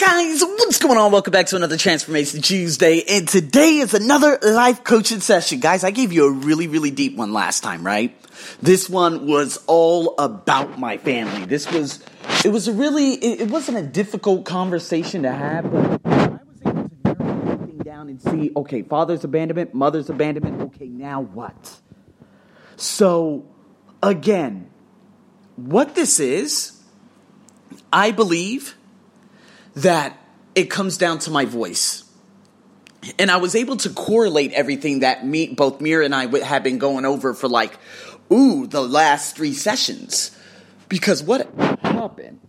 guys, what's going on? Welcome back to another Transformation Tuesday, and today is another life coaching session. Guys, I gave you a really, really deep one last time, right? This one was all about my family. This was, it was a really, it, it wasn't a difficult conversation to have, but I was able to narrow everything down and see, okay, father's abandonment, mother's abandonment, okay, now what? So, again, what this is, I believe that it comes down to my voice. And I was able to correlate everything that me, both Mira and I had been going over for like, ooh, the last three sessions. Because what happened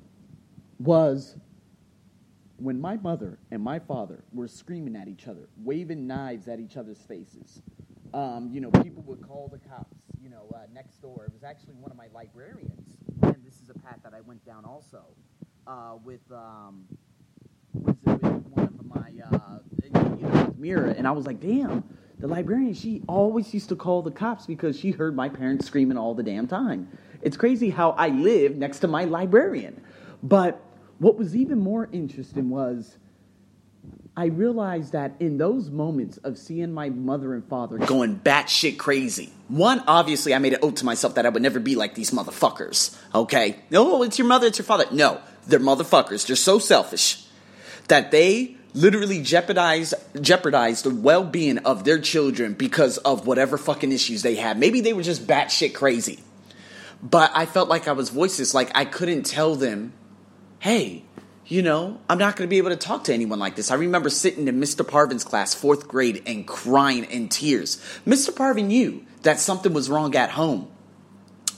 was when my mother and my father were screaming at each other, waving knives at each other's faces. Um, you know, people would call the cops. You know, uh, next door. It was actually one of my librarians, and this is a path that I went down also uh, with um, with, with one of my uh, you know Mira, and I was like, damn. The librarian, she always used to call the cops because she heard my parents screaming all the damn time. It's crazy how I live next to my librarian. But what was even more interesting was I realized that in those moments of seeing my mother and father going batshit crazy, one, obviously, I made an oath to myself that I would never be like these motherfuckers, okay? No, it's your mother, it's your father. No, they're motherfuckers. They're so selfish that they literally jeopardize jeopardize the well-being of their children because of whatever fucking issues they had. Maybe they were just batshit crazy. But I felt like I was voiceless, like I couldn't tell them, hey, you know, I'm not to be able to talk to anyone like this. I remember sitting in Mr. Parvin's class, fourth grade, and crying in tears. Mr. Parvin knew that something was wrong at home.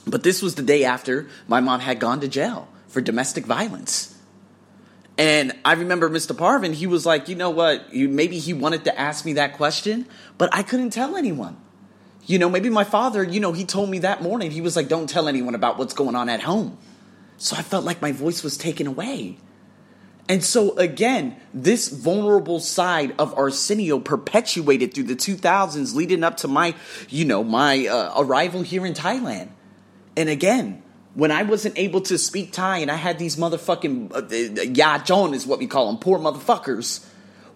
But this was the day after my mom had gone to jail for domestic violence. And I remember Mr. Parvin, he was like, you know what, you, maybe he wanted to ask me that question, but I couldn't tell anyone. You know, maybe my father, you know, he told me that morning, he was like, don't tell anyone about what's going on at home. So I felt like my voice was taken away. And so again, this vulnerable side of Arsenio perpetuated through the 2000s leading up to my, you know, my uh, arrival here in Thailand. And again, when I wasn't able to speak Thai and I had these motherfucking uh, Yajon is what we call them, poor motherfuckers,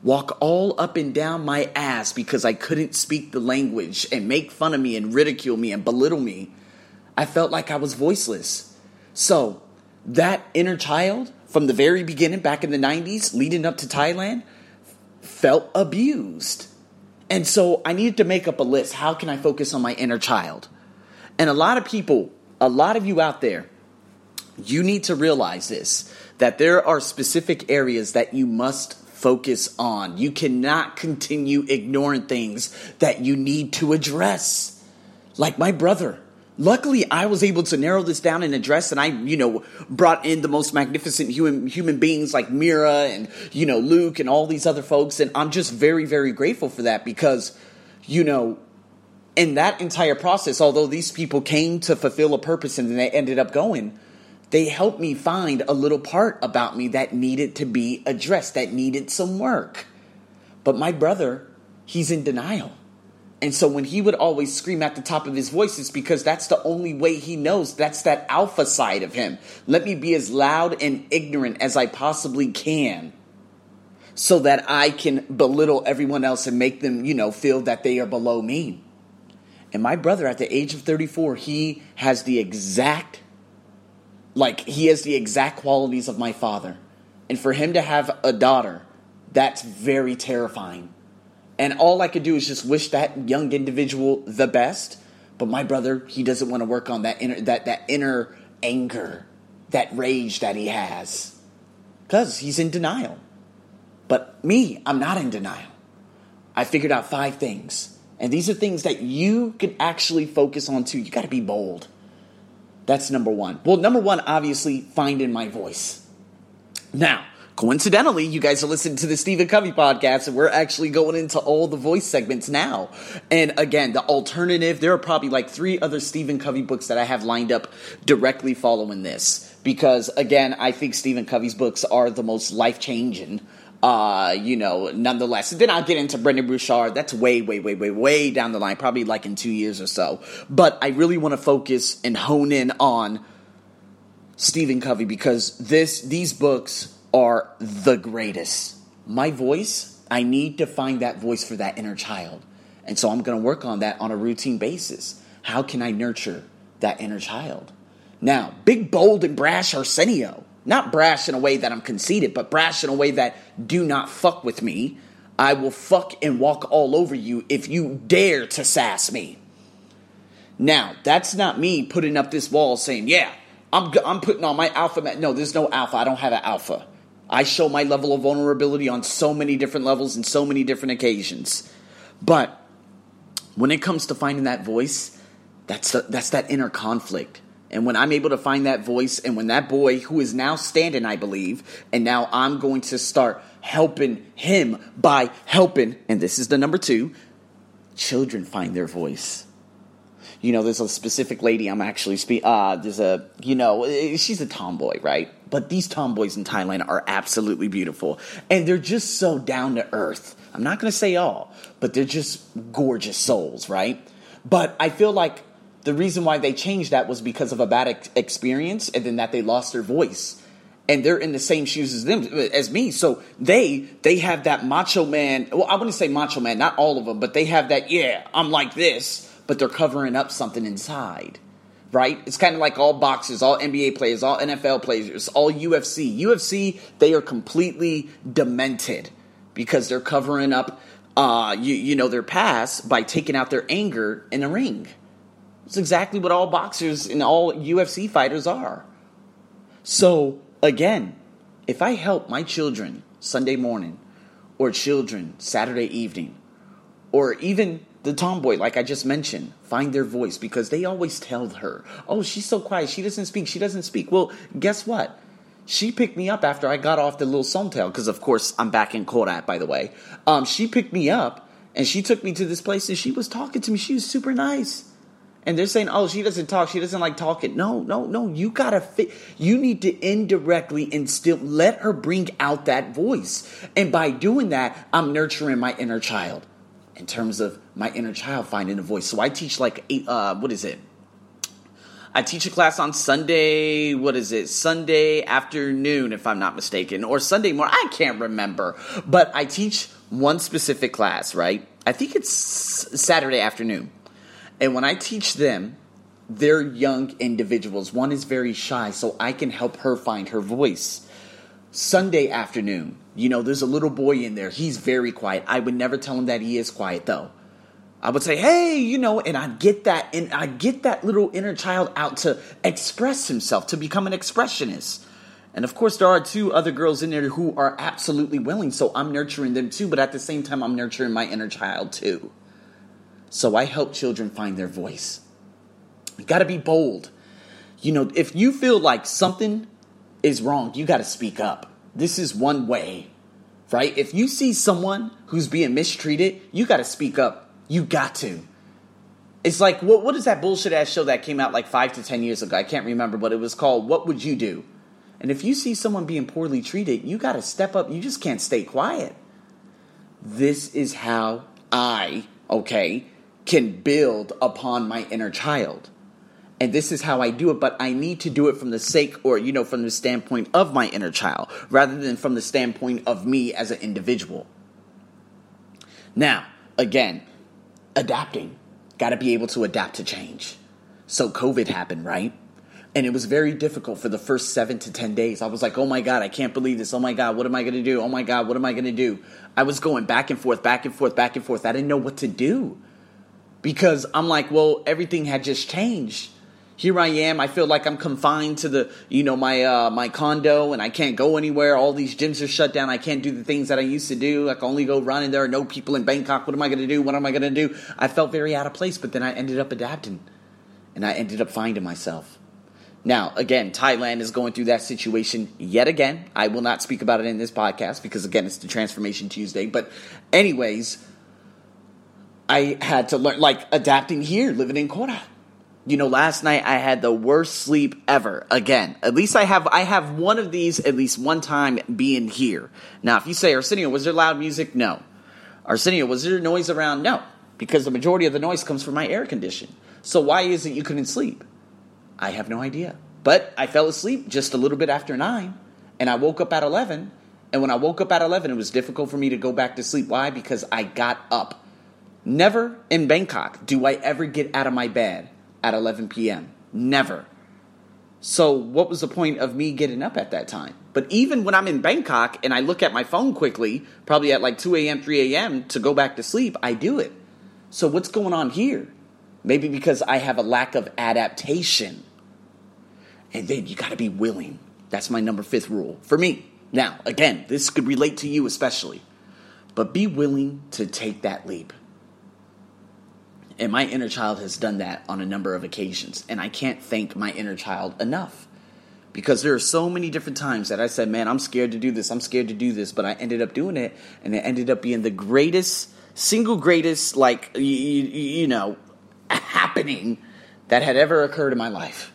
walk all up and down my ass because I couldn't speak the language and make fun of me and ridicule me and belittle me. I felt like I was voiceless. So, that inner child from the very beginning, back in the 90s, leading up to Thailand, felt abused. And so I needed to make up a list. How can I focus on my inner child? And a lot of people a lot of you out there, you need to realize this that there are specific areas that you must focus on. You cannot continue ignoring things that you need to address. Like my brother. Luckily, I was able to narrow this down and address, and I, you know, brought in the most magnificent human human beings like Mira and you know Luke and all these other folks, and I'm just very, very grateful for that because, you know, in that entire process, although these people came to fulfill a purpose and they ended up going, they helped me find a little part about me that needed to be addressed, that needed some work. But my brother, he's in denial. And so when he would always scream at the top of his voice, it's because that's the only way he knows. That's that alpha side of him. Let me be as loud and ignorant as I possibly can so that I can belittle everyone else and make them, you know, feel that they are below me. And my brother, at the age of 34, he has the exact, like, he has the exact qualities of my father. And for him to have a daughter, that's very terrifying. And all I could do is just wish that young individual the best. But my brother, he doesn't want to work on that inner, that, that inner anger, that rage that he has. Because he's in denial. But me, I'm not in denial. I figured out five things and these are things that you can actually focus on too. You got to be bold. That's number one. Well, number one, obviously, finding my voice. Now, coincidentally, you guys are listening to the Stephen Covey podcast, and we're actually going into all the voice segments now. And again, the alternative, there are probably like three other Stephen Covey books that I have lined up directly following this. Because again, I think Stephen Covey's books are the most life changing uh, you know, nonetheless. Then I'll get into Brendon Burchard. That's way, way, way, way, way down the line, probably like in two years or so. But I really want to focus and hone in on Stephen Covey because this these books are the greatest. My voice, I need to find that voice for that inner child. And so I'm going to work on that on a routine basis. How can I nurture that inner child? Now, big, bold, and brash Arsenio. Not brash in a way that I'm conceited, but brash in a way that do not fuck with me. I will fuck and walk all over you if you dare to sass me. Now, that's not me putting up this wall saying, yeah, I'm, I'm putting on my alpha. No, there's no alpha. I don't have an alpha. I show my level of vulnerability on so many different levels and so many different occasions. But when it comes to finding that voice, that's, the, that's that inner conflict. And when I'm able to find that voice, and when that boy who is now standing, I believe, and now I'm going to start helping him by helping, and this is the number two, children find their voice. You know, there's a specific lady I'm actually speak. Uh, there's a, you know, she's a tomboy, right? But these tomboys in Thailand are absolutely beautiful, and they're just so down to earth. I'm not going to say all, but they're just gorgeous souls, right? But I feel like the reason why they changed that was because of a bad ex- experience and then that they lost their voice. And they're in the same shoes as them as me. So they they have that macho man well i wouldn't say macho man not all of them but they have that yeah i'm like this but they're covering up something inside right? It's kind of like all boxers all nba players all nfl players all ufc ufc they are completely demented because they're covering up uh, you, you know their past by taking out their anger in a ring it's exactly what all boxers and all UFC fighters are. So, again, if I help my children Sunday morning, or children Saturday evening, or even the tomboy, like I just mentioned, find their voice because they always tell her, oh, she's so quiet. She doesn't speak. She doesn't speak. Well, guess what? She picked me up after I got off the little Somtel, because of course I'm back in Korat, by the way. Um, she picked me up and she took me to this place and she was talking to me. She was super nice and they're saying, "Oh, she doesn't talk. She doesn't like talking." No, no, no. You gotta fit. You need to indirectly instill. Let her bring out that voice, and by doing that, I'm nurturing my inner child. In terms of my inner child finding a voice, so I teach like uh, what is it? I teach a class on Sunday. What is it? Sunday afternoon, if I'm not mistaken, or Sunday morning. I can't remember, but I teach one specific class. Right? I think it's Saturday afternoon and when I teach them, they're young individuals. One is very shy, so I can help her find her voice. Sunday afternoon, you know, there's a little boy in there. He's very quiet. I would never tell him that he is quiet though. I would say, "Hey, you know," and I get that and I get that little inner child out to express himself, to become an expressionist. And of course, there are two other girls in there who are absolutely willing, so I'm nurturing them too, but at the same time I'm nurturing my inner child too. So I help children find their voice. You got to be bold. You know, if you feel like something is wrong, you got to speak up. This is one way, right? If you see someone who's being mistreated, you got to speak up. You got to. It's like, what, what is that bullshit ass show that came out like five to 10 years ago? I can't remember, but it was called What Would You Do? And if you see someone being poorly treated, you got to step up. You just can't stay quiet. This is how I, okay, can build upon my inner child. And this is how I do it, but I need to do it from the sake or, you know, from the standpoint of my inner child rather than from the standpoint of me as an individual. Now, again, adapting. Got to be able to adapt to change. So COVID happened, right? And it was very difficult for the first seven to 10 days. I was like, oh my God, I can't believe this. Oh my God, what am I going to do? Oh my God, what am I going to do? I was going back and forth, back and forth, back and forth. I didn't know what to do because I'm like, well, everything had just changed. Here I am. I feel like I'm confined to the, you know, my uh, my condo, and I can't go anywhere. All these gyms are shut down. I can't do the things that I used to do. I can only go running. There are no people in Bangkok. What am I going to do? What am I going to do? I felt very out of place, but then I ended up adapting, and I ended up finding myself. Now, again, Thailand is going through that situation yet again. I will not speak about it in this podcast because, again, it's the Transformation Tuesday. But, anyways, I had to learn, like adapting here, living in Korat. You know, last night I had the worst sleep ever. Again, at least I have I have one of these at least one time being here. Now, if you say Arsenio, was there loud music? No. Arsenio, was there noise around? No, because the majority of the noise comes from my air condition. So why is it you couldn't sleep? I have no idea. But I fell asleep just a little bit after nine, and I woke up at 11. And when I woke up at 11, it was difficult for me to go back to sleep. Why? Because I got up. Never in Bangkok do I ever get out of my bed at 11 p.m. Never. So, what was the point of me getting up at that time? But even when I'm in Bangkok and I look at my phone quickly, probably at like 2 a.m., 3 a.m., to go back to sleep, I do it. So, what's going on here? Maybe because I have a lack of adaptation. And then you got to be willing. That's my number fifth rule for me. Now, again, this could relate to you especially, but be willing to take that leap. And my inner child has done that on a number of occasions. And I can't thank my inner child enough. Because there are so many different times that I said, man, I'm scared to do this, I'm scared to do this, but I ended up doing it, and it ended up being the greatest, single greatest, like, you, you know, happening that had ever occurred in my life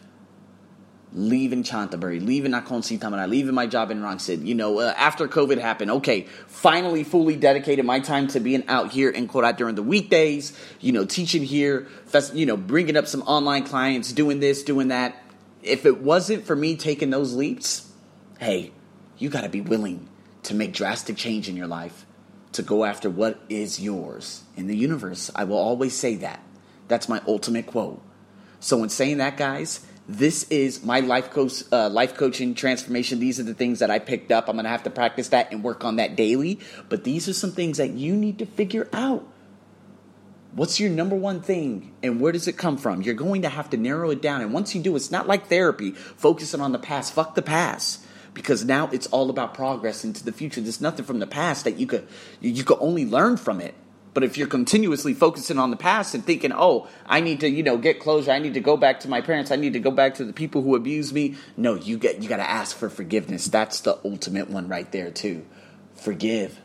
leaving Chantaburi, leaving Nakhon Si Thammarat, leaving my job in Rangsit. You know, uh, after COVID happened, okay, finally fully dedicated my time to being out here in Korat during the weekdays, you know, teaching here, fest, you know, bringing up some online clients, doing this, doing that. If it wasn't for me taking those leaps, hey, you got to be willing to make drastic change in your life, to go after what is yours in the universe. I will always say that. That's my ultimate quote. So, in saying that, guys, this is my life coach, uh, life coaching transformation. These are the things that I picked up. I'm going to have to practice that and work on that daily. But these are some things that you need to figure out. What's your number one thing and where does it come from? You're going to have to narrow it down. And once you do, it's not like therapy, focusing on the past. Fuck the past. Because now it's all about progress into the future. There's nothing from the past that you could you could only learn from it. But if you're continuously focusing on the past and thinking, oh, I need to, you know, get closure, I need to go back to my parents, I need to go back to the people who abused me, no, you get you gotta ask for forgiveness. That's the ultimate one right there too. Forgive.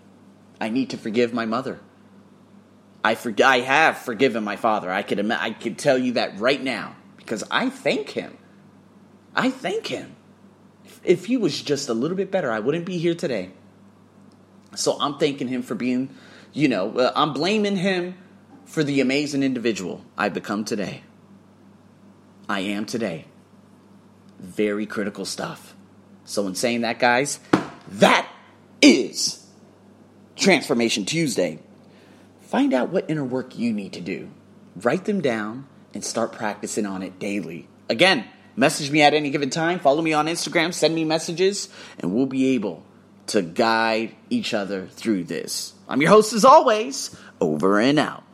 I need to forgive my mother. I for, I have forgiven my father. I could I could tell you that right now because I thank him. I thank him. If, if he was just a little bit better, I wouldn't be here today. So I'm thanking him for being you know, uh, I'm blaming him for the amazing individual I've become today. I am today. Very critical stuff. So, in saying that, guys, that is Transformation Tuesday. Find out what inner work you need to do. Write them down and start practicing on it daily. Again, message me at any given time. Follow me on Instagram, send me messages, and we'll be able to guide each other through this. I'm your host, as always, over and out.